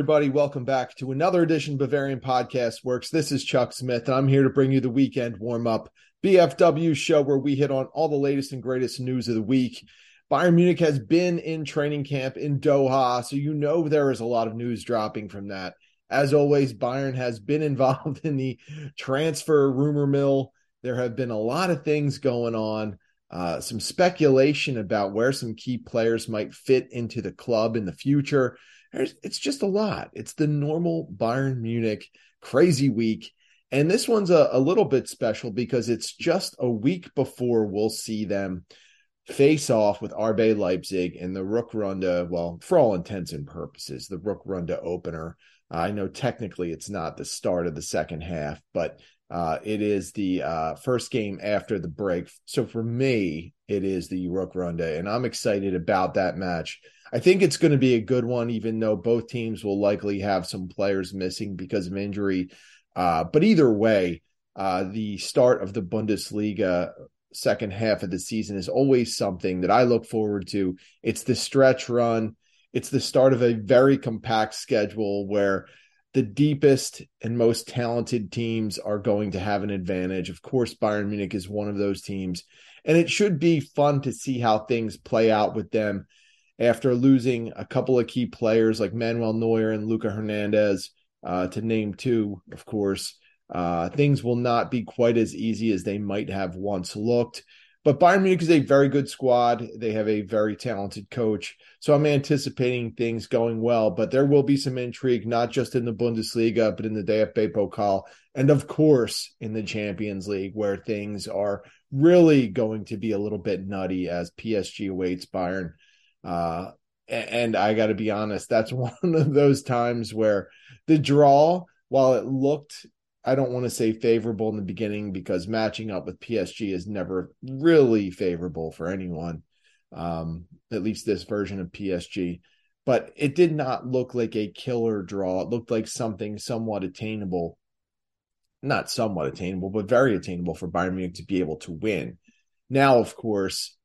everybody. Welcome back to another edition Bavarian Podcast Works. This is Chuck Smith, and I'm here to bring you the weekend warm up BFW show where we hit on all the latest and greatest news of the week. Bayern Munich has been in training camp in Doha, so you know there is a lot of news dropping from that. As always, Bayern has been involved in the transfer rumor mill. There have been a lot of things going on, uh, some speculation about where some key players might fit into the club in the future. It's just a lot. It's the normal Bayern Munich crazy week. And this one's a, a little bit special because it's just a week before we'll see them face off with RB Leipzig in the Rückrunde. Well, for all intents and purposes, the Rückrunde opener. I know technically it's not the start of the second half, but uh, it is the uh, first game after the break. So for me, it is the Rückrunde, and I'm excited about that match. I think it's going to be a good one, even though both teams will likely have some players missing because of injury. Uh, but either way, uh, the start of the Bundesliga second half of the season is always something that I look forward to. It's the stretch run. It's the start of a very compact schedule where the deepest and most talented teams are going to have an advantage. Of course, Bayern Munich is one of those teams. And it should be fun to see how things play out with them after losing a couple of key players like Manuel Neuer and Luca Hernandez, uh, to name two, of course, uh, things will not be quite as easy as they might have once looked. But Bayern Munich is a very good squad. They have a very talented coach. So I'm anticipating things going well, but there will be some intrigue, not just in the Bundesliga, but in the DFB Pokal. And of course, in the Champions League, where things are really going to be a little bit nutty as PSG awaits Bayern. Uh, and I got to be honest, that's one of those times where the draw, while it looked, I don't want to say favorable in the beginning because matching up with PSG is never really favorable for anyone, um, at least this version of PSG. But it did not look like a killer draw. It looked like something somewhat attainable, not somewhat attainable, but very attainable for Bayern Munich to be able to win. Now, of course,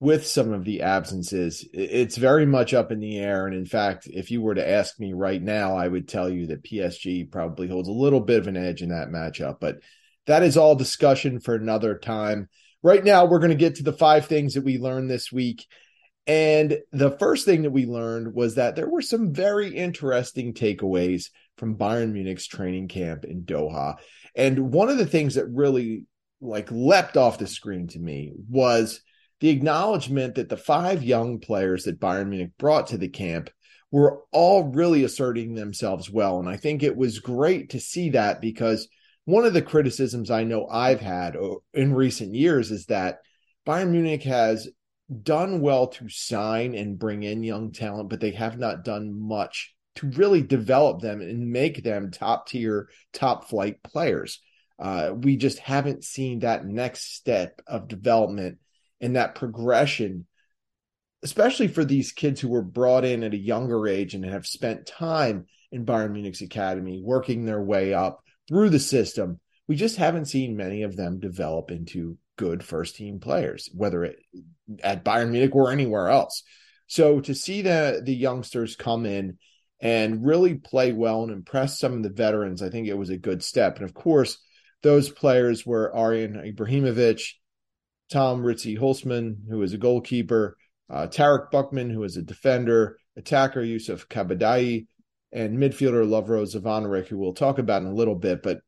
with some of the absences, it's very much up in the air. And in fact, if you were to ask me right now, I would tell you that PSG probably holds a little bit of an edge in that matchup. But that is all discussion for another time. Right now, we're going to get to the five things that we learned this week. And the first thing that we learned was that there were some very interesting takeaways from Bayern Munich's training camp in Doha. And one of the things that really like leapt off the screen to me was the acknowledgement that the five young players that Bayern Munich brought to the camp were all really asserting themselves well. And I think it was great to see that because one of the criticisms I know I've had in recent years is that Bayern Munich has done well to sign and bring in young talent, but they have not done much to really develop them and make them top tier, top flight players. Uh, we just haven't seen that next step of development and that progression, especially for these kids who were brought in at a younger age and have spent time in Bayern Munich's academy, working their way up through the system. We just haven't seen many of them develop into good first team players, whether it at Bayern Munich or anywhere else. So to see the the youngsters come in and really play well and impress some of the veterans, I think it was a good step. And of course, those players were Arijon Ibrahimovic, Tom Ritzy Hulsmann, who is a goalkeeper, uh, Tarek Buchmann, who is a defender, attacker Yusuf Kabadai, and midfielder Lovro Zvonarek, who we'll talk about in a little bit. But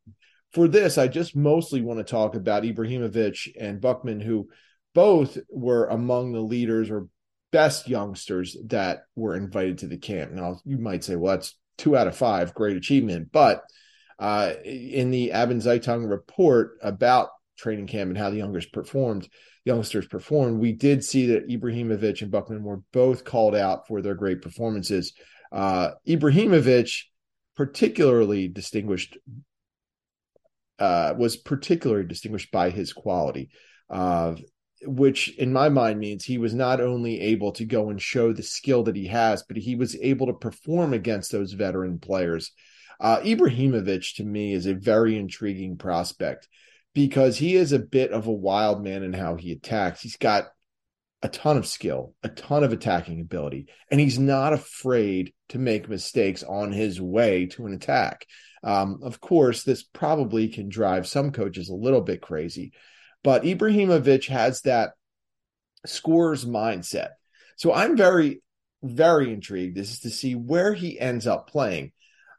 for this, I just mostly want to talk about Ibrahimovic and Buchmann, who both were among the leaders or best youngsters that were invited to the camp. Now, you might say, well, that's two out of five, great achievement. But uh, in the Abendzeitung report about training camp and how the youngsters performed, youngsters performed, we did see that Ibrahimovic and Buchmann were both called out for their great performances. Uh, Ibrahimovic, particularly distinguished, uh, was particularly distinguished by his quality, uh, which in my mind means he was not only able to go and show the skill that he has, but he was able to perform against those veteran players. Uh, Ibrahimovic to me is a very intriguing prospect because he is a bit of a wild man in how he attacks. He's got a ton of skill, a ton of attacking ability, and he's not afraid to make mistakes on his way to an attack. Um, of course, this probably can drive some coaches a little bit crazy, but Ibrahimovic has that scorer's mindset. So I'm very, very intrigued. This is to see where he ends up playing.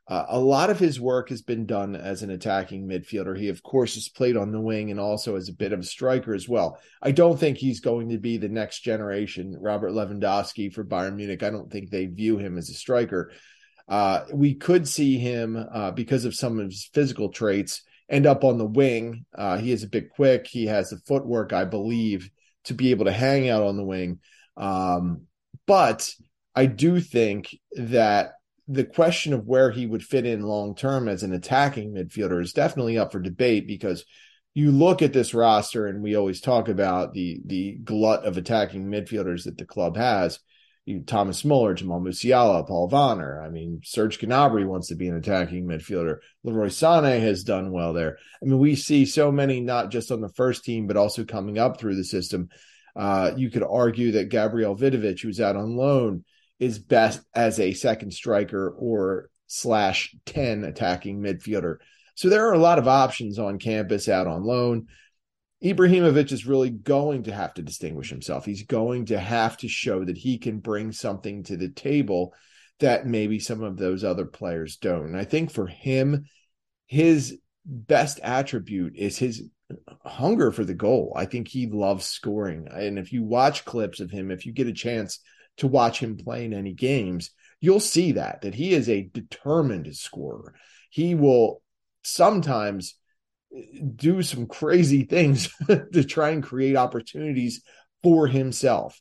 Uh, a lot of his work has been done as an attacking midfielder. He, of course, has played on the wing and also as a bit of a striker as well. I don't think he's going to be the next generation Robert Lewandowski for Bayern Munich. I don't think they view him as a striker. Uh, we could see him uh, because of some of his physical traits end up on the wing. Uh, he is a bit quick. He has the footwork, I believe, to be able to hang out on the wing. Um, but I do think that the question of where he would fit in long term as an attacking midfielder is definitely up for debate because you look at this roster and we always talk about the the glut of attacking midfielders that the club has. Thomas Muller, Jamal Musiala, Paul Wanner. I mean, Serge Gnabry wants to be an attacking midfielder. Leroy Sané has done well there. I mean, we see so many not just on the first team, but also coming up through the system. Uh, you could argue that Gabriel Vidovic, who's out on loan, is best as a second striker or slash 10 attacking midfielder. So there are a lot of options on campus out on loan. Ibrahimovic is really going to have to distinguish himself. He's going to have to show that he can bring something to the table that maybe some of those other players don't. And I think for him, his best attribute is his hunger for the goal. I think he loves scoring. And if you watch clips of him, if you get a chance to watch him play in any games, you'll see that that he is a determined scorer. He will sometimes eh, do some crazy things to try and create opportunities for himself.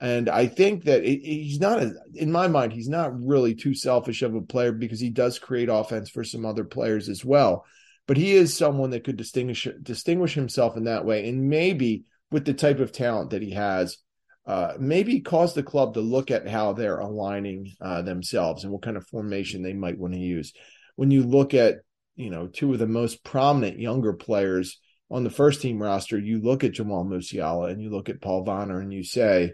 And I think that he's not, a, in my mind, he's not really too selfish of a player because he does create offense for some other players as well. But he is someone that could distinguish distinguish himself in that way, and maybe with the type of talent that he has, uh, maybe cause the club to look at how they're aligning uh, themselves and what kind of formation they might want to use. When you look at, you know, two of the most prominent younger players on the first team roster, you look at Jamal Musiala and you look at Paul Wanner and you say,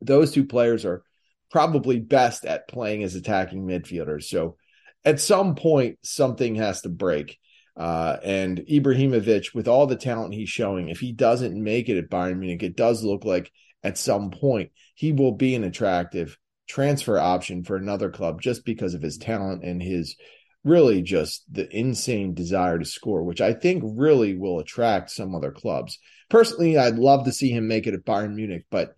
those two players are probably best at playing as attacking midfielders. So at some point, something has to break. Uh, and Ibrahimovic, with all the talent he's showing, if he doesn't make it at Bayern Munich, it does look like at some point he will be an attractive transfer option for another club just because of his talent and his really just the insane desire to score, which I think really will attract some other clubs. Personally, I'd love to see him make it at Bayern Munich, but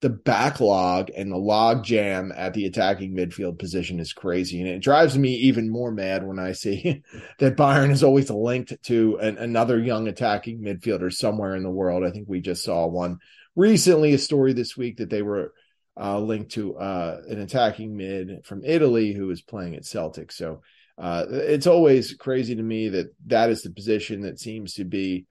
the backlog and the log jam at the attacking midfield position is crazy. And it drives me even more mad when I see that Bayern is always linked to an, another young attacking midfielder somewhere in the world. I think we just saw one recently a story this week that they were uh, linked to uh, an attacking mid from Italy who is playing at Celtic. So uh, it's always crazy to me that that is the position that seems to be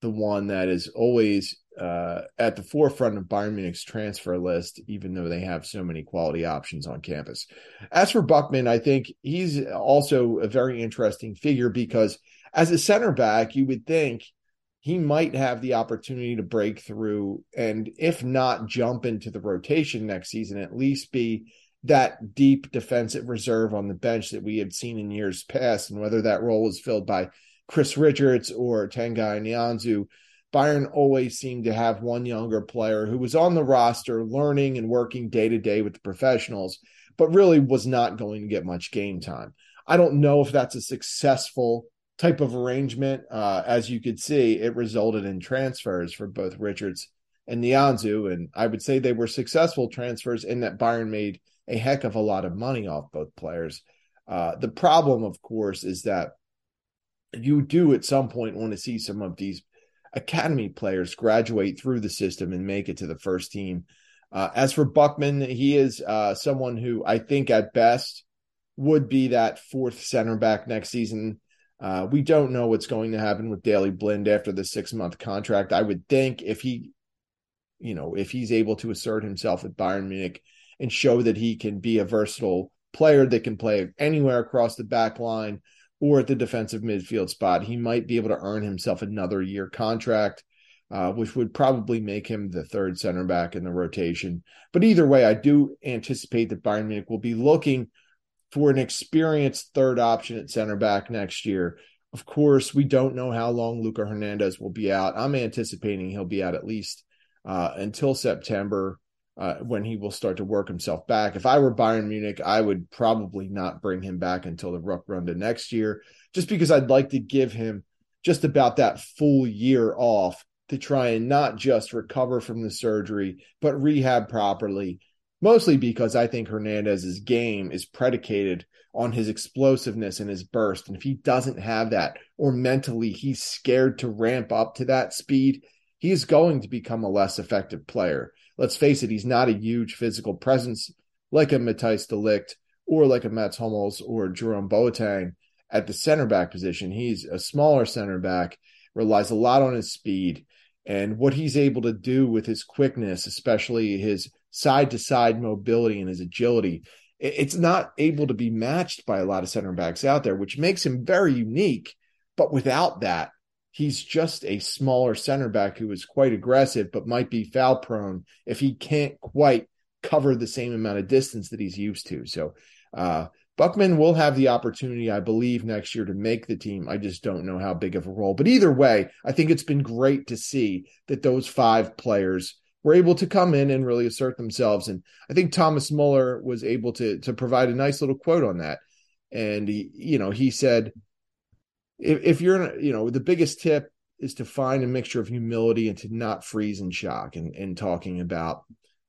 the one that is always uh, at the forefront of Bayern Munich's transfer list, even though they have so many quality options on campus. As for Buchmann, I think he's also a very interesting figure because as a center back, you would think – he might have the opportunity to break through and if not jump into the rotation next season at least be that deep defensive reserve on the bench that we had seen in years past and whether that role was filled by Chris Richards or Tanguy Nianzou Bayern always seemed to have one younger player who was on the roster learning and working day to day with the professionals but really was not going to get much game time. I don't know if that's a successful type of arrangement. Uh, as you could see, it resulted in transfers for both Richards and Nianzou, and I would say they were successful transfers in that Bayern made a heck of a lot of money off both players. Uh, the problem, of course, is that you do at some point want to see some of these academy players graduate through the system and make it to the first team. Uh, as for Buchmann, he is uh, someone who I think at best would be that fourth center back next season. Uh, we don't know what's going to happen with Daley Blind after the six month contract. I would think if he, you know, if he's able to assert himself at Bayern Munich and show that he can be a versatile player that can play anywhere across the back line or at the defensive midfield spot, he might be able to earn himself another year contract. uh, which would probably make him the third center back in the rotation. But either way, I do anticipate that Bayern Munich will be looking for an experienced third option at center back next year. Of course, we don't know how long Luca Hernandez will be out. I'm anticipating he'll be out at least uh, until September uh, when he will start to work himself back. If I were Bayern Munich, I would probably not bring him back until the Rückrunde next year, just because I'd like to give him just about that full year off to try and not just recover from the surgery, but rehab properly. Mostly because I think Hernandez's game is predicated on his explosiveness and his burst. And if he doesn't have that, or mentally he's scared to ramp up to that speed, he's going to become a less effective player let's face it, he's not a huge physical presence like a Matthijs de Ligt or like a Mats Hummels or Jerome Boateng at the center back position. He's a smaller center back, relies a lot on his speed and what he's able to do with his quickness, especially his side to side mobility and his agility. It's not able to be matched by a lot of center backs out there, which makes him very unique. But without that, he's just a smaller center back who is quite aggressive, but might be foul prone if he can't quite cover the same amount of distance that he's used to. So, uh, Buchmann will have the opportunity, I believe, next year to make the team. I just don't know how big of a role. But either way, I think it's been great to see that those five players were able to come in and really assert themselves. And I think Thomas Muller was able to to provide a nice little quote on that. And he, you know, he said, if, if you're you know the biggest tip is to find a mixture of humility and to not freeze in shock and, and talking about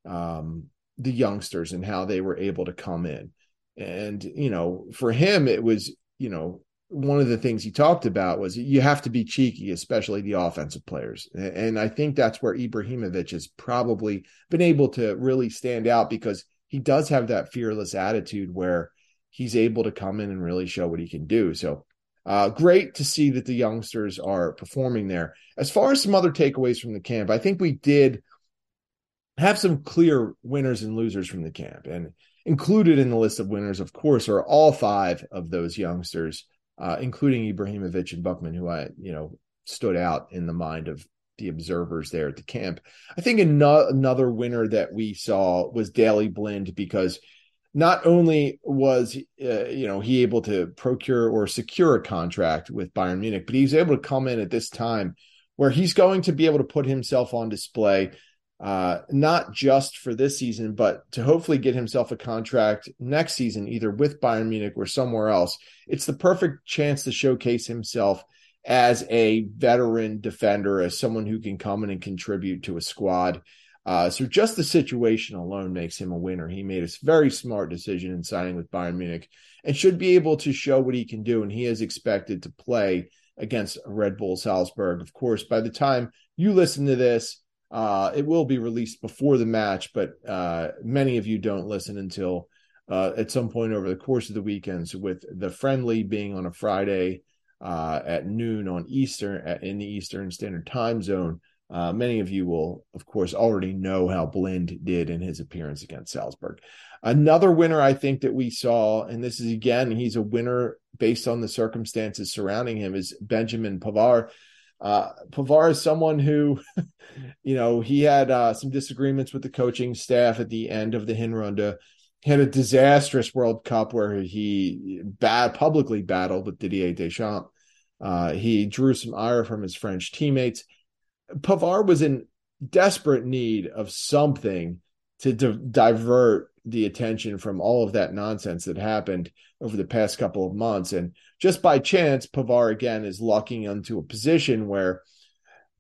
um, the youngsters and how they were able to come in. And you know for him it was you know one of the things he talked about was you have to be cheeky especially the offensive players. And i think that's where ibrahimovic has probably been able to really stand out because he does have that fearless attitude where he's able to come in and really show what he can do. So uh, great to see that the youngsters are performing there. As far as some other takeaways from the camp, I think we did have some clear winners and losers from the camp. And included in the list of winners, of course, are all five of those youngsters, uh, including Ibrahimovic and Buchmann, who I, you know, stood out in the mind of the observers there at the camp. I think another winner that we saw was Daley Blind because – not only was uh, you know he able to procure or secure a contract with Bayern Munich, but he's able to come in at this time where he's going to be able to put himself on display, uh, not just for this season, but to hopefully get himself a contract next season, either with Bayern Munich or somewhere else. It's the perfect chance to showcase himself as a veteran defender, as someone who can come in and contribute to a squad. Uh, so just the situation alone makes him a winner. He made a very smart decision in signing with Bayern Munich and should be able to show what he can do. And he is expected to play against Red Bull Salzburg. Of course, by the time you listen to this, uh, it will be released before the match, but uh, many of you don't listen until uh, at some point over the course of the weekends, with the friendly being on a Friday uh, at noon on Eastern in the Eastern Standard Time Zone. Uh, many of you will, of course, already know how Blind did in his appearance against Salzburg. Another winner I think that we saw, and this is again, he's a winner based on the circumstances surrounding him, is Benjamin Pavard. Uh, Pavard is someone who, you know, he had uh, some disagreements with the coaching staff at the end of the Hinrunde. He had a disastrous World Cup where he bad publicly battled with Didier Deschamps. Uh, he drew some ire from his French teammates Pavard was in desperate need of something to di- divert the attention from all of that nonsense that happened over the past couple of months. And just by chance, Pavard again is lucking into a position where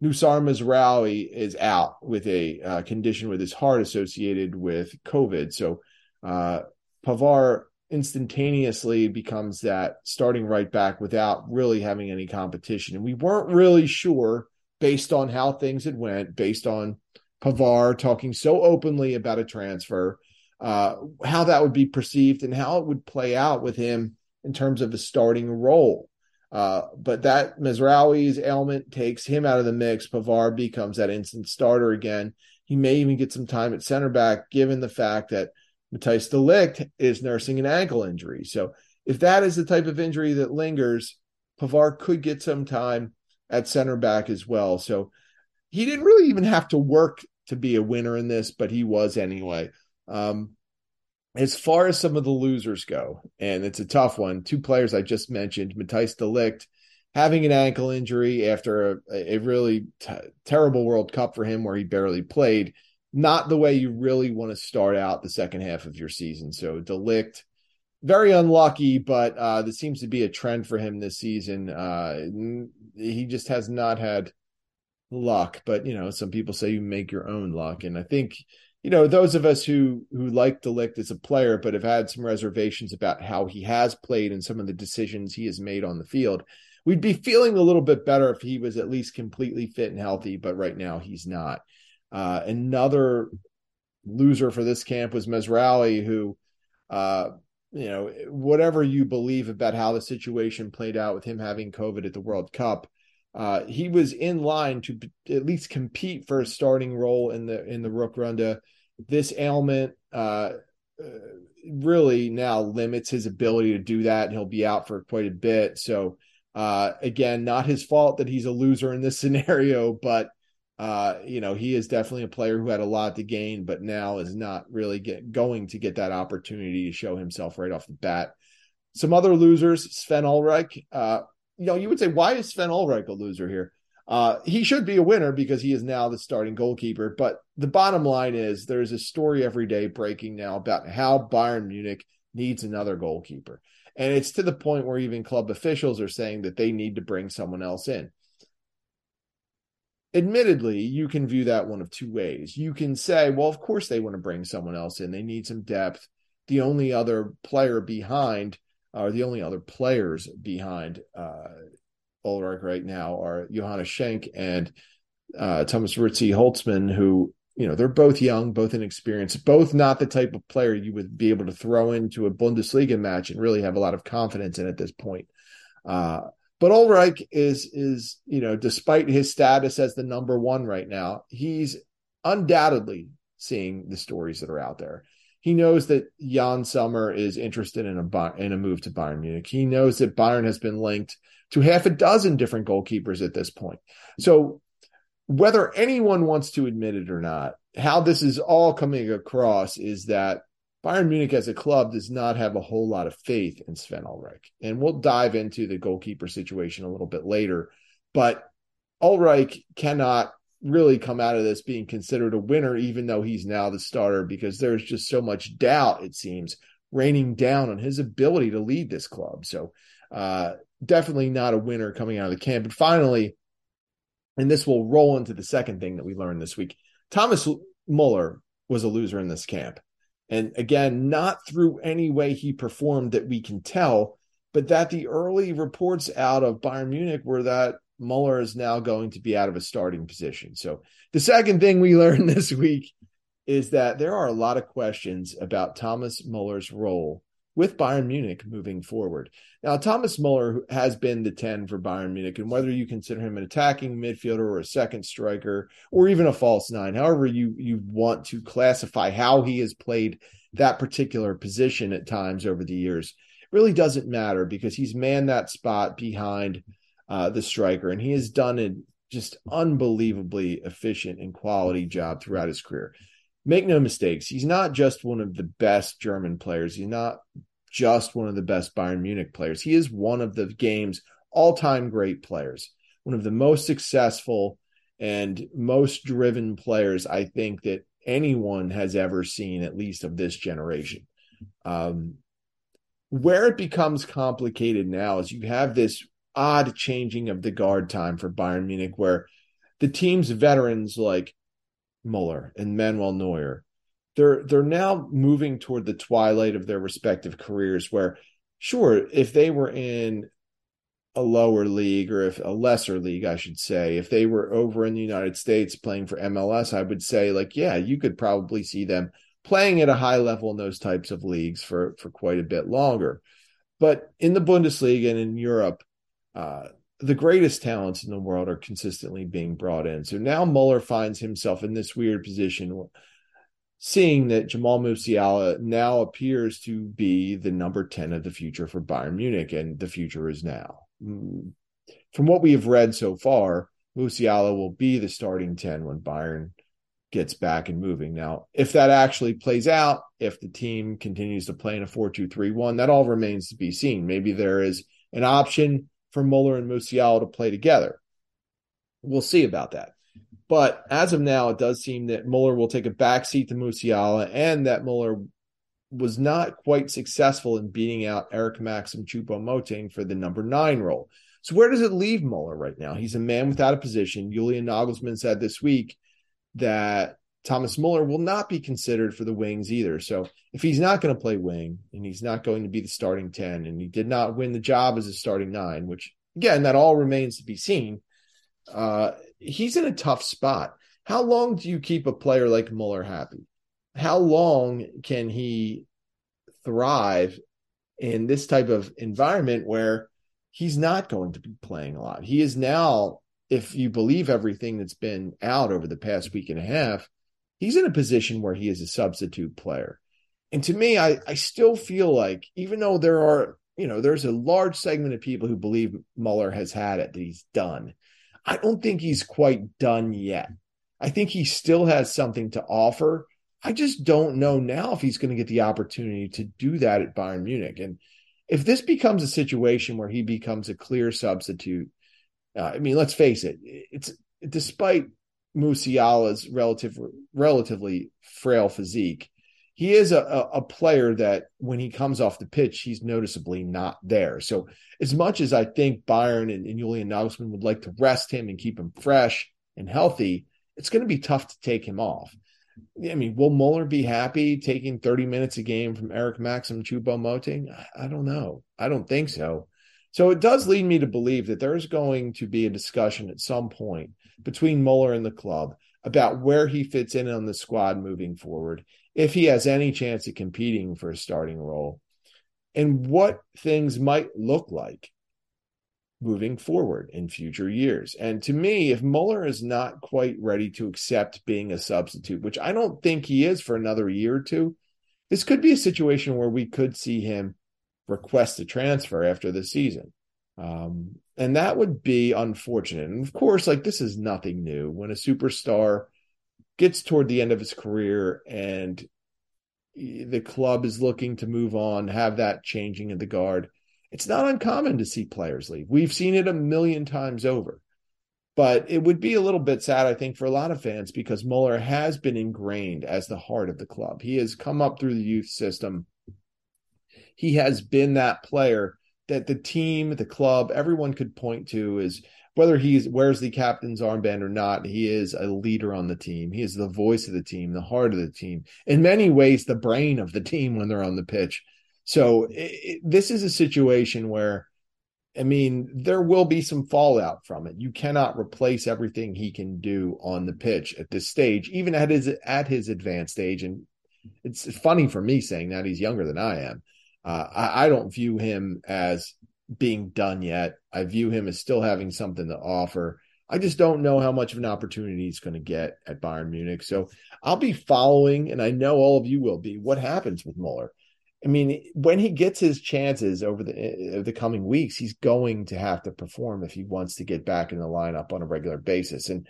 Noussair Mazraoui is out with a uh, condition with his heart associated with COVID. So uh, Pavard instantaneously becomes that starting right back without really having any competition. And we weren't really sure based on how things had went, based on Pavard talking so openly about a transfer, uh, how that would be perceived and how it would play out with him in terms of the starting role. Uh, but that Mazraoui's ailment takes him out of the mix. Pavard becomes that instant starter again. He may even get some time at center back, given the fact that Matthijs de is nursing an ankle injury. So if that is the type of injury that lingers, Pavard could get some time at center back as well. So he didn't really even have to work to be a winner in this, but he was anyway. Um, as far as some of the losers go, and it's a tough one, two players I just mentioned, Matthijs de Ligt having an ankle injury after a, a really t- terrible World Cup for him where he barely played. Not the way you really want to start out the second half of your season. So de Ligt, very unlucky, but uh, this seems to be a trend for him this season. Uh, he just has not had luck, but you know, some people say you make your own luck, and I think you know those of us who who like de Ligt as a player, but have had some reservations about how he has played and some of the decisions he has made on the field. We'd be feeling a little bit better if he was at least completely fit and healthy, but right now he's not. Uh, another loser for this camp was Mazraoui, who, uh, you know, whatever you believe about how the situation played out with him having COVID at the World Cup, uh, he was in line to at least compete for a starting role in the in the Rückrunde. This ailment uh, uh, really now limits his ability to do that. He'll be out for quite a bit. So uh, again, not his fault that he's a loser in this scenario, but uh, you know he is definitely a player who had a lot to gain, but now is not really get, going to get that opportunity to show himself right off the bat. Some other losers: Sven Ulreich. Uh, you know, you would say, why is Sven Ulreich a loser here? Uh, he should be a winner because he is now the starting goalkeeper. But the bottom line is there's a story every day breaking now about how Bayern Munich needs another goalkeeper. And it's to the point where even club officials are saying that they need to bring someone else in. Admittedly, you can view that one of two ways. You can say, well, of course they want to bring someone else in. They need some depth. The only other player behind are the only other players behind uh, Ulreich right now are Johannes Schenk and uh, Thomas Ritzy Hulsmann, who you know they're both young, both inexperienced, both not the type of player you would be able to throw into a Bundesliga match and really have a lot of confidence in at this point. Uh, but Ulreich is is you know despite his status as the number one right now, he's undoubtedly seeing the stories that are out there. He knows that Yann Sommer is interested in a in a move to Bayern Munich. He knows that Bayern has been linked to half a dozen different goalkeepers at this point. So whether anyone wants to admit it or not, how this is all coming across is that Bayern Munich as a club does not have a whole lot of faith in Sven Ulreich. And we'll dive into the goalkeeper situation a little bit later. But Ulreich cannot really come out of this being considered a winner, even though he's now the starter, because there's just so much doubt, it seems, raining down on his ability to lead this club. So, uh, definitely not a winner coming out of the camp. And finally, and this will roll into the second thing that we learned this week Thomas Muller was a loser in this camp. And again, not through any way he performed that we can tell, but that the early reports out of Bayern Munich were that Muller is now going to be out of a starting position. So the second thing we learned this week is that there are a lot of questions about Thomas Muller's role with Bayern Munich moving forward. Now, Thomas Muller has been the 10 for Bayern Munich, and whether you consider him an attacking midfielder or a second striker or even a false nine, however you, you want to classify how he has played that particular position at times over the years, really doesn't matter because he's manned that spot behind uh, the striker, and he has done a just unbelievably efficient and quality job throughout his career. Make no mistakes, he's not just one of the best German players. He's not just one of the best Bayern Munich players. He is one of the game's all-time great players, one of the most successful and most driven players I think that anyone has ever seen, at least of this generation. Um, where it becomes complicated now is you have this odd changing of the guard time for Bayern Munich, where the team's veterans like Muller and Manuel Neuer, they're they're now moving toward the twilight of their respective careers. Where, sure, if they were in a lower league or if a lesser league, I should say, if they were over in the United States playing for MLS, I would say like, yeah, you could probably see them playing at a high level in those types of leagues for for quite a bit longer. But in the Bundesliga and in Europe, uh, the greatest talents in the world are consistently being brought in. So now Muller finds himself in this weird position, seeing that Jamal Musiala now appears to be the number 10 of the future for Bayern Munich, and the future is now. From what we have read so far, Musiala will be the starting 10 when Bayern gets back and moving. Now, if that actually plays out, if the team continues to play in a 4 2 3 1, that all remains to be seen. Maybe there is an option for Muller and Musiala to play together. We'll see about that. But as of now, it does seem that Muller will take a backseat to Musiala and that Muller was not quite successful in beating out Eric Maxim Choupo-Moting for the number nine role. So where does it leave Muller right now? He's a man without a position. Julian Nagelsmann said this week that Thomas Muller will not be considered for the wings either. So if he's not going to play wing and he's not going to be the starting 10 and he did not win the job as a starting nine, which again, that all remains to be seen. Uh, he's in a tough spot. How long do you keep a player like Muller happy? How long can he thrive in this type of environment where he's not going to be playing a lot? He is now, if you believe everything that's been out over the past week and a half, he's in a position where he is a substitute player. And to me, I, I still feel like, even though there are, you know, there's a large segment of people who believe Muller has had it, that he's done. I don't think he's quite done yet. I think he still has something to offer. I just don't know now if he's going to get the opportunity to do that at Bayern Munich. And if this becomes a situation where he becomes a clear substitute, uh, I mean, let's face it, it's despite Musiala's relative relatively frail physique, he is a, a, player that when he comes off the pitch, he's noticeably not there. So as much as I think Bayern and, and Julian Nagelsmann would like to rest him and keep him fresh and healthy, it's going to be tough to take him off. I mean, will Muller be happy taking 30 minutes a game from Eric Maxim Choupo-Moting? I, I don't know. I don't think so. So it does lead me to believe that there's going to be a discussion at some point between Muller and the club about where he fits in on the squad moving forward, if he has any chance of competing for a starting role, and what things might look like moving forward in future years. And to me, if Muller is not quite ready to accept being a substitute, which I don't think he is for another year or two, this could be a situation where we could see him request a transfer after the season. Um, and that would be unfortunate. And of course, like this is nothing new. When a superstar gets toward the end of his career and the club is looking to move on, have that changing of the guard, it's not uncommon to see players leave. We've seen it a million times over. But it would be a little bit sad, I think, for a lot of fans because Muller has been ingrained as the heart of the club. He has come up through the youth system. He has been that player that the team, the club, everyone could point to is whether he wears the captain's armband or not, he is a leader on the team. He is the voice of the team, the heart of the team. In many ways, the brain of the team when they're on the pitch. So it, it, this is a situation where, I mean, there will be some fallout from it. You cannot replace everything he can do on the pitch at this stage, even at his at his advanced age. And it's funny for me saying that he's younger than I am. Uh, I, I don't view him as being done yet. I view him as still having something to offer. I just don't know how much of an opportunity he's going to get at Bayern Munich. So I'll be following, and I know all of you will be, what happens with Muller. I mean, when he gets his chances over the uh, the coming weeks, he's going to have to perform if he wants to get back in the lineup on a regular basis. And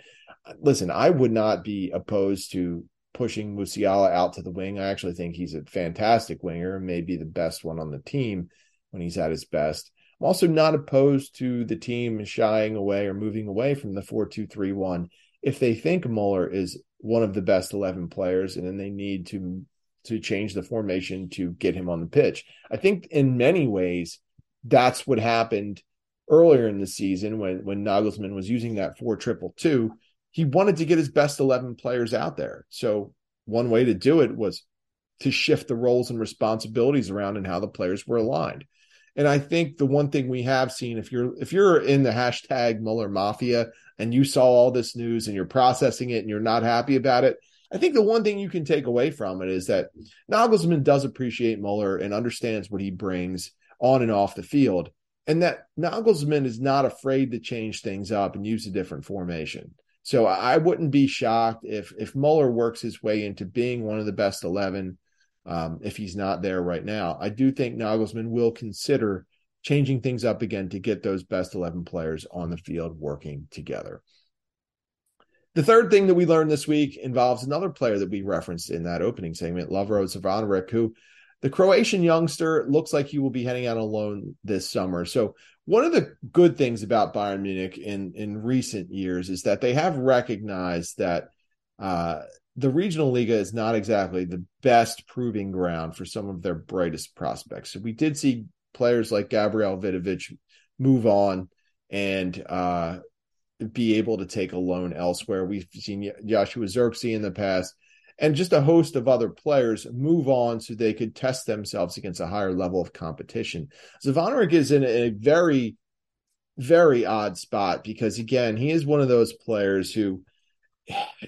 uh, listen, I would not be opposed to pushing Musiala out to the wing. I actually think he's a fantastic winger, maybe the best one on the team when he's at his best. I'm also not opposed to the team shying away or moving away from the 4 2 3 1 if they think Muller is one of the best 11 players and then they need to to change the formation to get him on the pitch. I think in many ways that's what happened earlier in the season when when Nagelsmann was using that 4 triple 2 he wanted to get his best 11 players out there. So one way to do it was to shift the roles and responsibilities around and how the players were aligned. And I think the one thing we have seen, if you're if you're in the hashtag Muller Mafia and you saw all this news and you're processing it and you're not happy about it, I think the one thing you can take away from it is that Nagelsmann does appreciate Muller and understands what he brings on and off the field, and that Nagelsmann is not afraid to change things up and use a different formation. So I wouldn't be shocked if if Muller works his way into being one of the best eleven. Um, if he's not there right now, I do think Nagelsmann will consider changing things up again to get those best eleven players on the field working together. The third thing that we learned this week involves another player that we referenced in that opening segment, Lovro Zvonarek, who the Croatian youngster looks like he will be heading out on loan this summer. So one of the good things about Bayern Munich in in recent years is that they have recognized that uh, the regional liga is not exactly the best proving ground for some of their brightest prospects. So we did see players like Gabriel Vidovic move on and uh, be able to take a loan elsewhere. We've seen Joshua Zirkzee in the past and just a host of other players move on so they could test themselves against a higher level of competition. Zvonarek is in a very, very odd spot because, again, he is one of those players who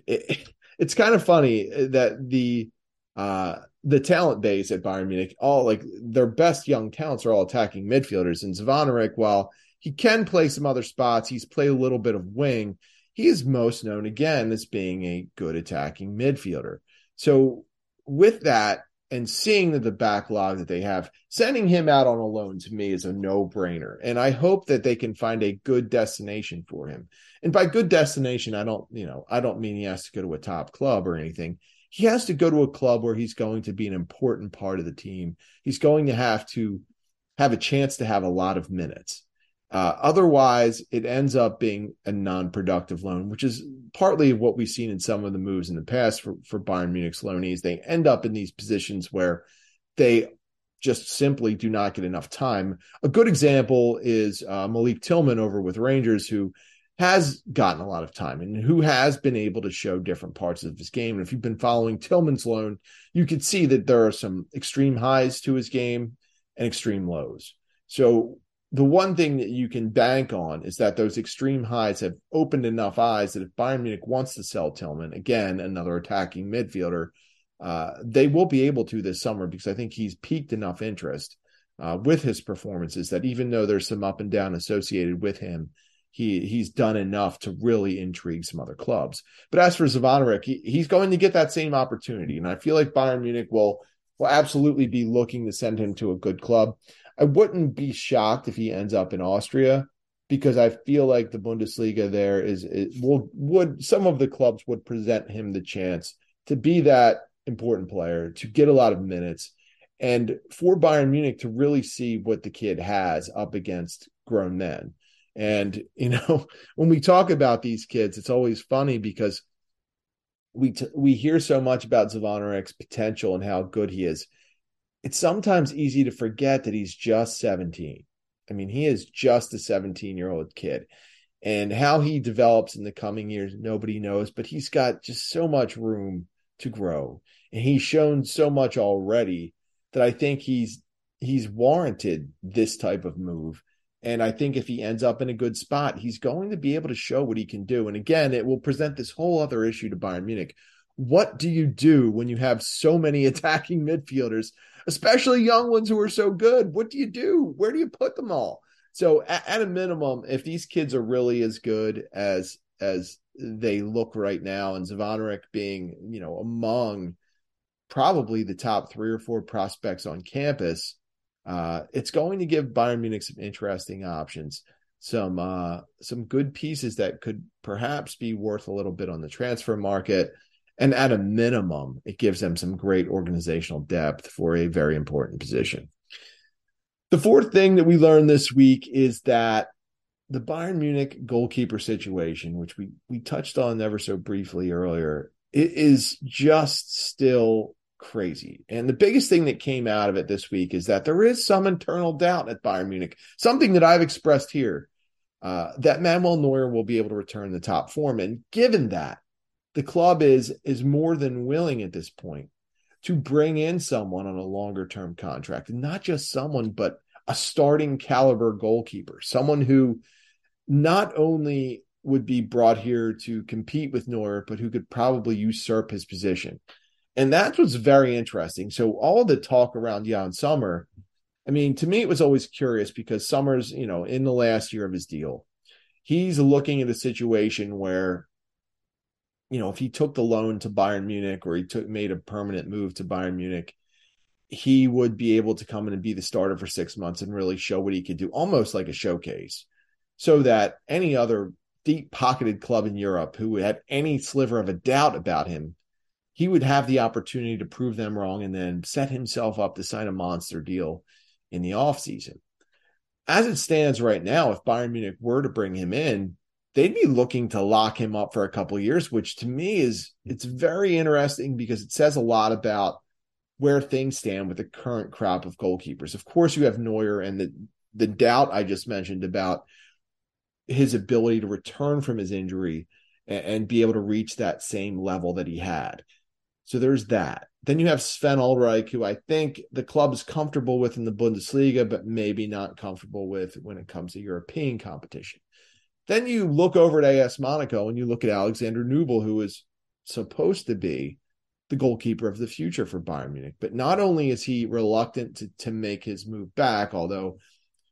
it, it's kind of funny that the uh, the talent base at Bayern Munich, all like their best young talents are all attacking midfielders. And Zvonarek, while he can play some other spots, he's played a little bit of wing. He is most known again as being a good attacking midfielder. So with that, and seeing that the backlog that they have, sending him out on a loan to me is a no brainer. And I hope that they can find a good destination for him. And by good destination, I don't, you know, I don't mean he has to go to a top club or anything. He has to go to a club where he's going to be an important part of the team. He's going to have to have a chance to have a lot of minutes. Uh, otherwise, it ends up being a non-productive loan, which is partly what we've seen in some of the moves in the past for, for Bayern Munich's loanees. They end up in these positions where they just simply do not get enough time. A good example is uh, Malik Tillman over with Rangers, who has gotten a lot of time and who has been able to show different parts of his game. And if you've been following Tillman's loan, you can see that there are some extreme highs to his game and extreme lows. So the one thing that you can bank on is that those extreme highs have opened enough eyes that if Bayern Munich wants to sell Tillman, again, another attacking midfielder, uh, they will be able to this summer because I think he's peaked enough interest uh, with his performances that even though there's some up and down associated with him, he he's done enough to really intrigue some other clubs. But as for Zvonarek, he, he's going to get that same opportunity, and I feel like Bayern Munich will will absolutely be looking to send him to a good club. I wouldn't be shocked if he ends up in Austria because I feel like the Bundesliga there is, will would some of the clubs would present him the chance to be that important player to get a lot of minutes and for Bayern Munich to really see what the kid has up against grown men. And you know, when we talk about these kids, it's always funny because we t- we hear so much about Zvonarek's potential and how good he is it's sometimes easy to forget that he's just 17. I mean, he is just a 17 year old kid. And how he develops in the coming years, nobody knows, but he's got just so much room to grow. And he's shown so much already that I think he's he's warranted this type of move. And I think if he ends up in a good spot, he's going to be able to show what he can do. And again, it will present this whole other issue to Bayern Munich. What do you do when you have so many attacking midfielders especially young ones who are so good. What do you do? Where do you put them all? So at, at a minimum, if these kids are really as good as as they look right now, and Zvonarek being you know among probably the top three or four prospects on campus, uh, it's going to give Bayern Munich some interesting options, some uh, some good pieces that could perhaps be worth a little bit on the transfer market. And at a minimum, it gives them some great organizational depth for a very important position. The fourth thing that we learned this week is that the Bayern Munich goalkeeper situation, which we we touched on ever so briefly earlier, it is just still crazy. And the biggest thing that came out of it this week is that there is some internal doubt at Bayern Munich, something that I've expressed here, uh, that Manuel Neuer will be able to return the top form. And given that, the club is is more than willing at this point to bring in someone on a longer term contract. And not just someone but a starting caliber goalkeeper someone who not only would be brought here to compete with Neuer but who could probably usurp his position. And that's what's very interesting. So all the talk around Yann Sommer I mean to me it was always curious because Sommer's you know in the last year of his deal he's looking at a situation where you know, if he took the loan to Bayern Munich or he took made a permanent move to Bayern Munich, he would be able to come in and be the starter for six months and really show what he could do, almost like a showcase, so that any other deep pocketed club in Europe who had any sliver of a doubt about him, he would have the opportunity to prove them wrong and then set himself up to sign a monster deal in the offseason. As it stands right now, if Bayern Munich were to bring him in, they'd be looking to lock him up for a couple years, which to me is mm-hmm. it's very interesting because it says a lot about where things stand with the current crop of goalkeepers. Of course, you have Neuer and the the doubt I just mentioned about his ability to return from his injury and, and be able to reach that same level that he had. So there's that. Then you have Sven Ulreich, who I think the club is comfortable with in the Bundesliga, but maybe not comfortable with when it comes to European competition. Then you look over at AS Monaco and you look at Alexander Nubel, who is supposed to be the goalkeeper of the future for Bayern Munich. But not only is he reluctant to, to make his move back, although,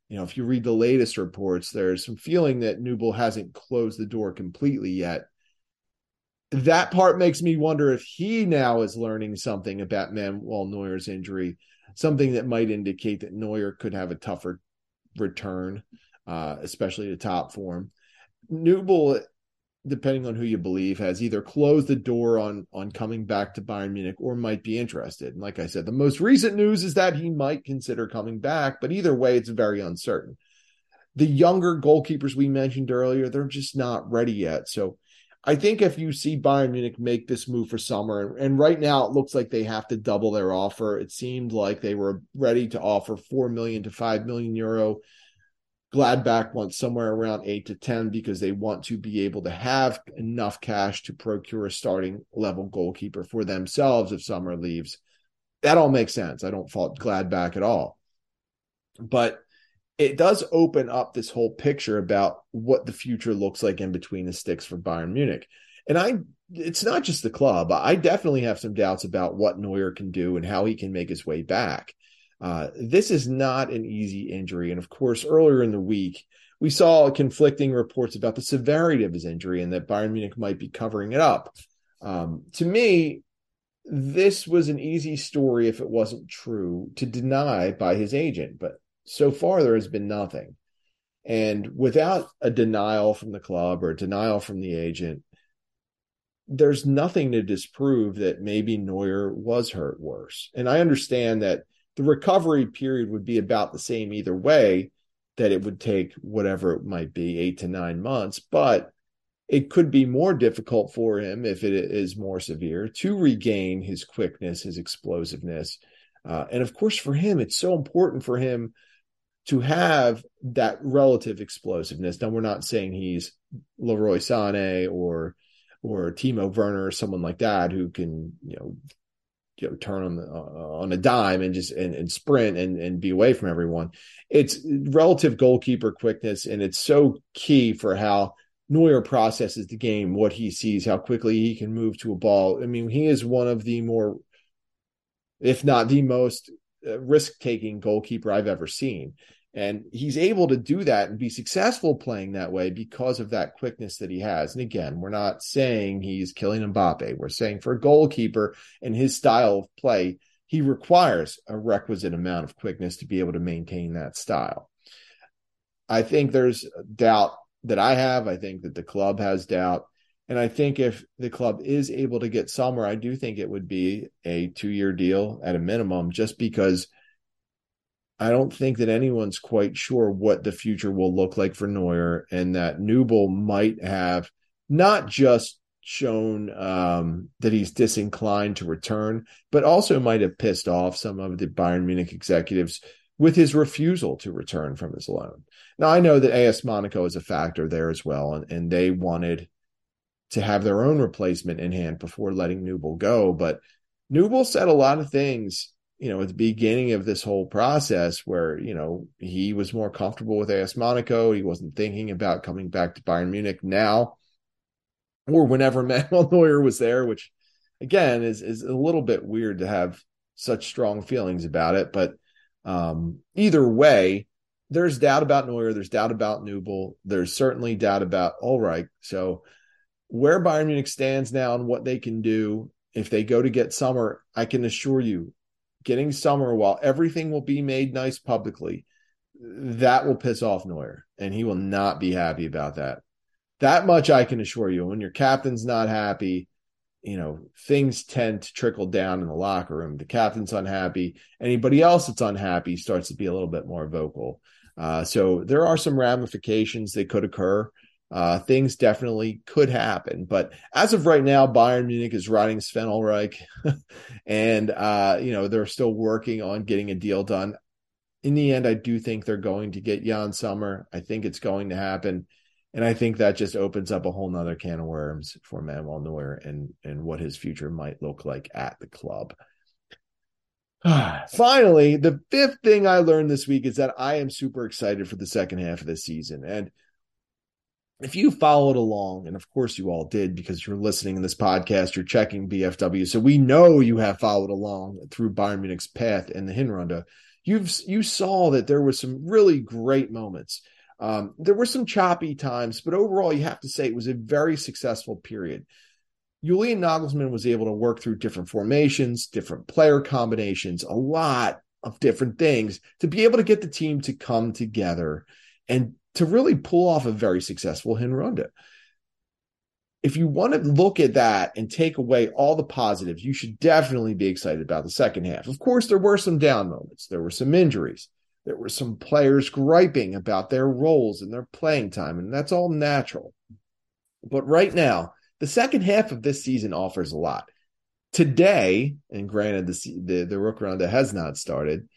you know, if you read the latest reports, there's some feeling that Nubel hasn't closed the door completely yet. That part makes me wonder if he now is learning something about Manuel Neuer's injury, something that might indicate that Neuer could have a tougher return, uh, especially to top form. Nubel, depending on who you believe, has either closed the door on on coming back to Bayern Munich or might be interested. And like I said, the most recent news is that he might consider coming back, but either way, it's very uncertain. The younger goalkeepers we mentioned earlier, they're just not ready yet. So I think if you see Bayern Munich make this move for Sommer, and right now it looks like they have to double their offer. It seemed like they were ready to offer four million to five million euro Gladbach wants somewhere around eight to 10 because they want to be able to have enough cash to procure a starting level goalkeeper for themselves if Sommer leaves. That all makes sense. I don't fault Gladbach at all. But it does open up this whole picture about what the future looks like in between the sticks for Bayern Munich. And I it's not just the club. I definitely have some doubts about what Neuer can do and how he can make his way back. Uh, this is not an easy injury. And of course, earlier in the week, we saw conflicting reports about the severity of his injury and that Bayern Munich might be covering it up. Um, to me, this was an easy story if it wasn't true to deny by his agent, but so far there has been nothing. And without a denial from the club or a denial from the agent, there's nothing to disprove that maybe Neuer was hurt worse. And I understand that the recovery period would be about the same either way, that it would take whatever it might be, eight to nine months. But it could be more difficult for him if it is more severe to regain his quickness, his explosiveness. Uh, and of course, for him, it's so important for him to have that relative explosiveness. Now, we're not saying he's Leroy Sané or or Timo Werner or someone like that who can you know you know turn on the, uh, on a dime and just and, and sprint and and be away from everyone. It's relative goalkeeper quickness, and it's so key for how Neuer processes the game, what he sees, how quickly he can move to a ball. I mean, he is one of the more, if not the most, uh, risk taking goalkeeper I've ever seen. And he's able to do that and be successful playing that way because of that quickness that he has. And again, we're not saying he's Kylian Mbappe. We're saying for a goalkeeper and his style of play, he requires a requisite amount of quickness to be able to maintain that style. I think there's doubt that I have. I think that the club has doubt. And I think if the club is able to get somewhere, I do think it would be a two year deal at a minimum, just because – I don't think that anyone's quite sure what the future will look like for Neuer, and that Nubel might have not just shown um, that he's disinclined to return, but also might have pissed off some of the Bayern Munich executives with his refusal to return from his loan. Now, I know that AS Monaco is a factor there as well, and, and they wanted to have their own replacement in hand before letting Nubel go. But Nubel said a lot of things you know, at the beginning of this whole process where, you know, he was more comfortable with AS Monaco. He wasn't thinking about coming back to Bayern Munich now or whenever Manuel Neuer was there, which again is, is a little bit weird to have such strong feelings about it. But um, either way, there's doubt about Neuer. There's doubt about Nubel. There's certainly doubt about Ulreich. So where Bayern Munich stands now and what they can do if they go to get Sommer, I can assure you getting Sommer while everything will be made nice publicly, that will piss off Neuer, and he will not be happy about that. That much I can assure you. When your captain's not happy, you know, things tend to trickle down in the locker room. The captain's unhappy. Anybody else that's unhappy starts to be a little bit more vocal. Uh, so there are some ramifications that could occur. Uh, things definitely could happen, but as of right now, Bayern Munich is riding Sven Ulreich, and uh, you know they're still working on getting a deal done. In the end, I do think they're going to get Yann Sommer. I think it's going to happen. And I think that just opens up a whole nother can of worms for Manuel Neuer and and what his future might look like at the club. Finally, the fifth thing I learned this week is that I am super excited for the second half of the season. And if you followed along, and of course you all did because you're listening in this podcast, you're checking BFW. So we know you have followed along through Bayern Munich's path in the Hinrunde. You've you saw that there was some really great moments um, there were some choppy times, but overall, you have to say it was a very successful period. Julian Nagelsmann was able to work through different formations, different player combinations, a lot of different things to be able to get the team to come together and to really pull off a very successful Hinrunde. If you want to look at that and take away all the positives, you should definitely be excited about the second half. Of course, there were some down moments. There were some injuries. There were some players griping about their roles and their playing time, and that's all natural. But right now, the second half of this season offers a lot. Today, and granted, the the, the Rückrunde has not started,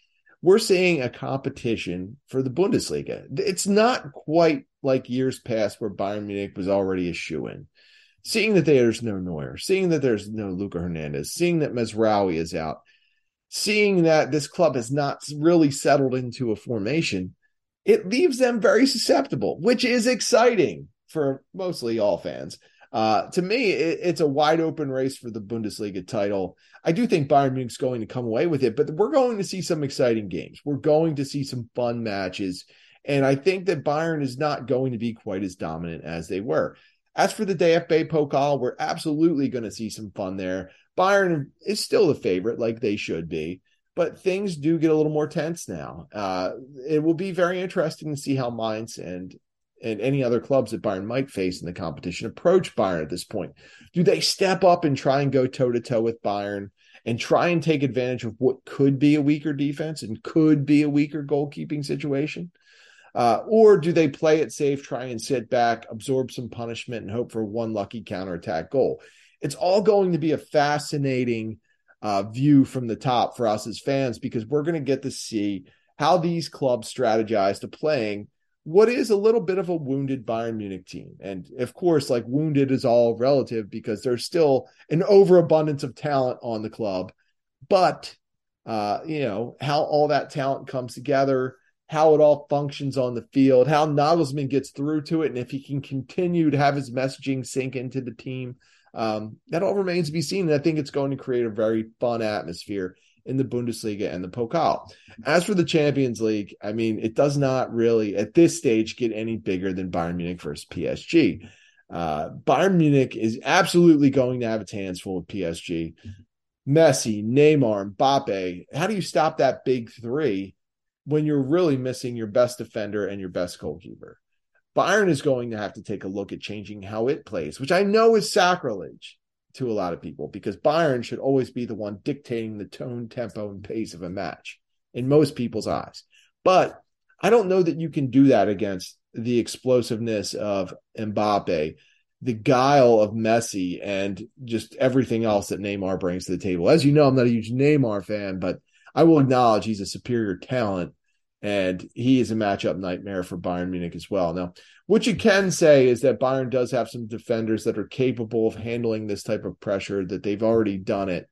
we're seeing a competition for the Bundesliga. It's not quite like years past where Bayern Munich was already a shoe in. Seeing that there's no Neuer, seeing that there's no Luca Hernandez, seeing that Mazraoui is out, seeing that this club has not really settled into a formation, it leaves them very susceptible, which is exciting for mostly all fans. Uh, to me, it, it's a wide open race for the Bundesliga title. I do think Bayern Munich's going to come away with it, but we're going to see some exciting games. We're going to see some fun matches. And I think that Bayern is not going to be quite as dominant as they were. As for the DFB Pokal, we're absolutely going to see some fun there. Bayern is still the favorite, like they should be, but things do get a little more tense now. Uh, it will be very interesting to see how Mainz and and any other clubs that Bayern might face in the competition approach Bayern at this point. Do they step up and try and go toe to toe with Bayern and try and take advantage of what could be a weaker defense and could be a weaker goalkeeping situation? Uh, or do they play it safe, try and sit back, absorb some punishment, and hope for one lucky counterattack goal? it's all going to be a fascinating uh, view from the top for us as fans because we're going to get to see how these clubs strategize to playing what is a little bit of a wounded Bayern Munich team. And of course, like wounded is all relative because there's still an overabundance of talent on the club. But, uh, you know, how all that talent comes together, how it all functions on the field, how Nagelsmann gets through to it, and if he can continue to have his messaging sink into the team um, that all remains to be seen. And I think it's going to create a very fun atmosphere in the Bundesliga and the Pokal. As for the Champions League, I mean, it does not really at this stage get any bigger than Bayern Munich versus PSG. Uh, Bayern Munich is absolutely going to have its hands full with PSG. Messi, Neymar, Mbappe. How do you stop that big three when you're really missing your best defender and your best goalkeeper? Bayern is going to have to take a look at changing how it plays, which I know is sacrilege to a lot of people because Bayern should always be the one dictating the tone, tempo, and pace of a match in most people's eyes. But I don't know that you can do that against the explosiveness of Mbappe, the guile of Messi, and just everything else that Neymar brings to the table. As you know, I'm not a huge Neymar fan, but I will acknowledge he's a superior talent and he is a matchup nightmare for Bayern Munich as well. Now, what you can say is that Bayern does have some defenders that are capable of handling this type of pressure, that they've already done it.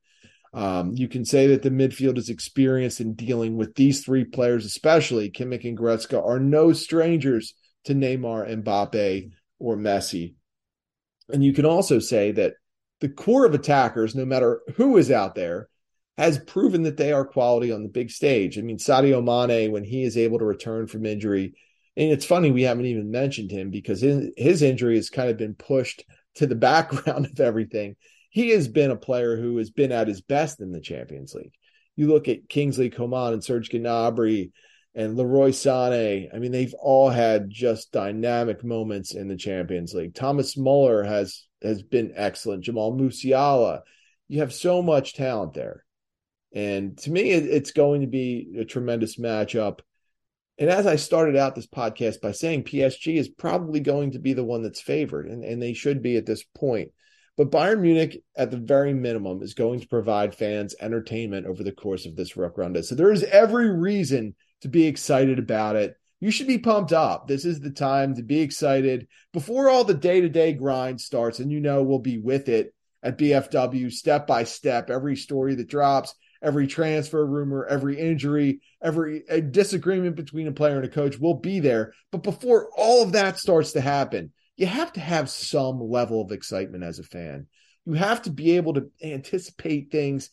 Um, you can say that the midfield is experienced in dealing with these three players, especially Kimmich and Goretzka, are no strangers to Neymar, Mbappe, or Messi. And you can also say that the core of attackers, no matter who is out there, has proven that they are quality on the big stage. I mean, Sadio Mane, when he is able to return from injury, and it's funny we haven't even mentioned him because his injury has kind of been pushed to the background of everything. He has been a player who has been at his best in the Champions League. You look at Kingsley Coman and Serge Gnabry, and Leroy Sané. I mean, they've all had just dynamic moments in the Champions League. Thomas Muller has has been excellent. Jamal Musiala. You have so much talent there. And to me, it's going to be a tremendous matchup. And as I started out this podcast by saying, PSG is probably going to be the one that's favored, and, and they should be at this point. But Bayern Munich, at the very minimum, is going to provide fans entertainment over the course of this Rückrunde. So there is every reason to be excited about it. You should be pumped up. This is the time to be excited before all the day to day grind starts. And you know, we'll be with it at BFW step by step. Every story that drops, every transfer rumor, every injury, every disagreement between a player and a coach will be there. But before all of that starts to happen, you have to have some level of excitement as a fan. You have to be able to anticipate things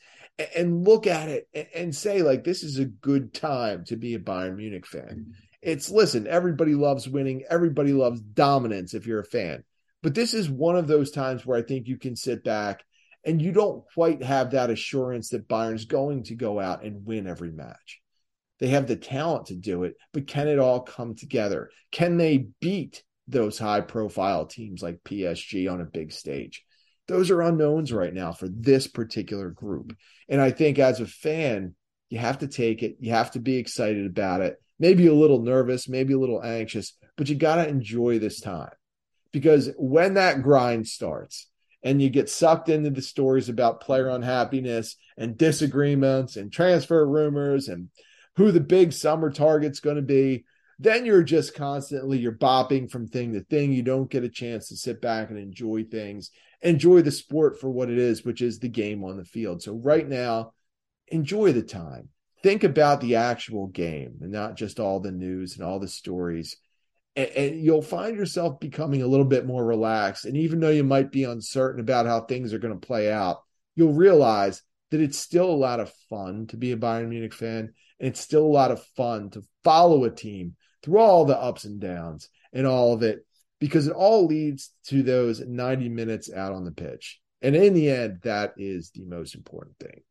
and look at it and say, like, this is a good time to be a Bayern Munich fan. It's listen, everybody loves winning, everybody loves dominance if you're a fan. But this is one of those times where I think you can sit back and you don't quite have that assurance that Bayern's going to go out and win every match. They have the talent to do it, but can it all come together? Can they beat those high profile teams like PSG on a big stage? Those are unknowns right now for this particular group. And I think as a fan, you have to take it. You have to be excited about it. Maybe a little nervous, maybe a little anxious, but you got to enjoy this time because when that grind starts, and you get sucked into the stories about player unhappiness and disagreements and transfer rumors and who the big summer target's going to be then you're just constantly you're bopping from thing to thing. You don't get a chance to sit back and enjoy things. Enjoy the sport for what it is which is the game on the field. So right now enjoy the time. Think about the actual game and not just all the news and all the stories and, and, you'll find yourself becoming a little bit more relaxed. And even though you might be uncertain about how things are going to play out, you'll realize that it's still a lot of fun to be a Bayern Munich fan. And it's still a lot of fun to follow a team through all the ups and downs and all of it, because it all leads to those 90 minutes out on the pitch. And in the end, that is the most important thing.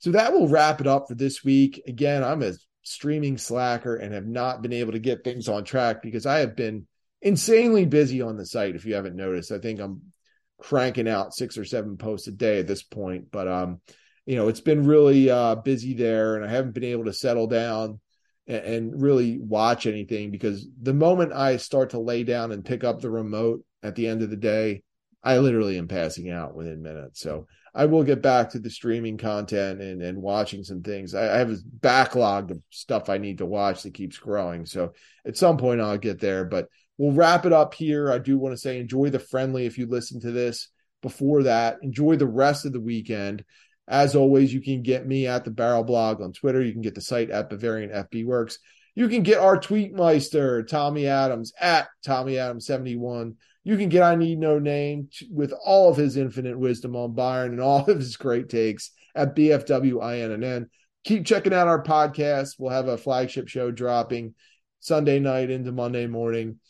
So that will wrap it up for this week. Again, I'm as streaming slacker and have not been able to get things on track because I have been insanely busy on the site. If you haven't noticed, I think I'm cranking out six or seven posts a day at this point. But um, you know, it's been really uh, busy there, and I haven't been able to settle down and, and really watch anything because the moment I start to lay down and pick up the remote at the end of the day, I literally am passing out within minutes. So I will get back to the streaming content and, and watching some things. I, I have a backlog of stuff I need to watch that keeps growing. So at some point I'll get there, but we'll wrap it up here. I do want to say enjoy the friendly if you listen to this before that. Enjoy the rest of the weekend. As always, you can get me at the Barrel Blog on Twitter. You can get the site at Bavarian FB Works. You can get our tweetmeister, Tommy Adams, at Tommy Adams 71 you can get I Need No Name with all of his infinite wisdom on Bayern and all of his great takes at BFWINNN. Keep checking out our podcast. We'll have a flagship show dropping Sunday night into Monday morning.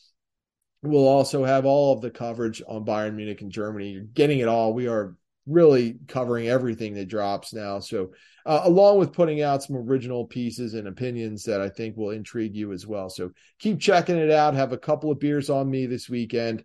We'll also have all of the coverage on Bayern Munich and Germany. You're getting it all. We are really covering everything that drops now. So, uh, along with putting out some original pieces and opinions that I think will intrigue you as well. So, keep checking it out. Have a couple of beers on me this weekend,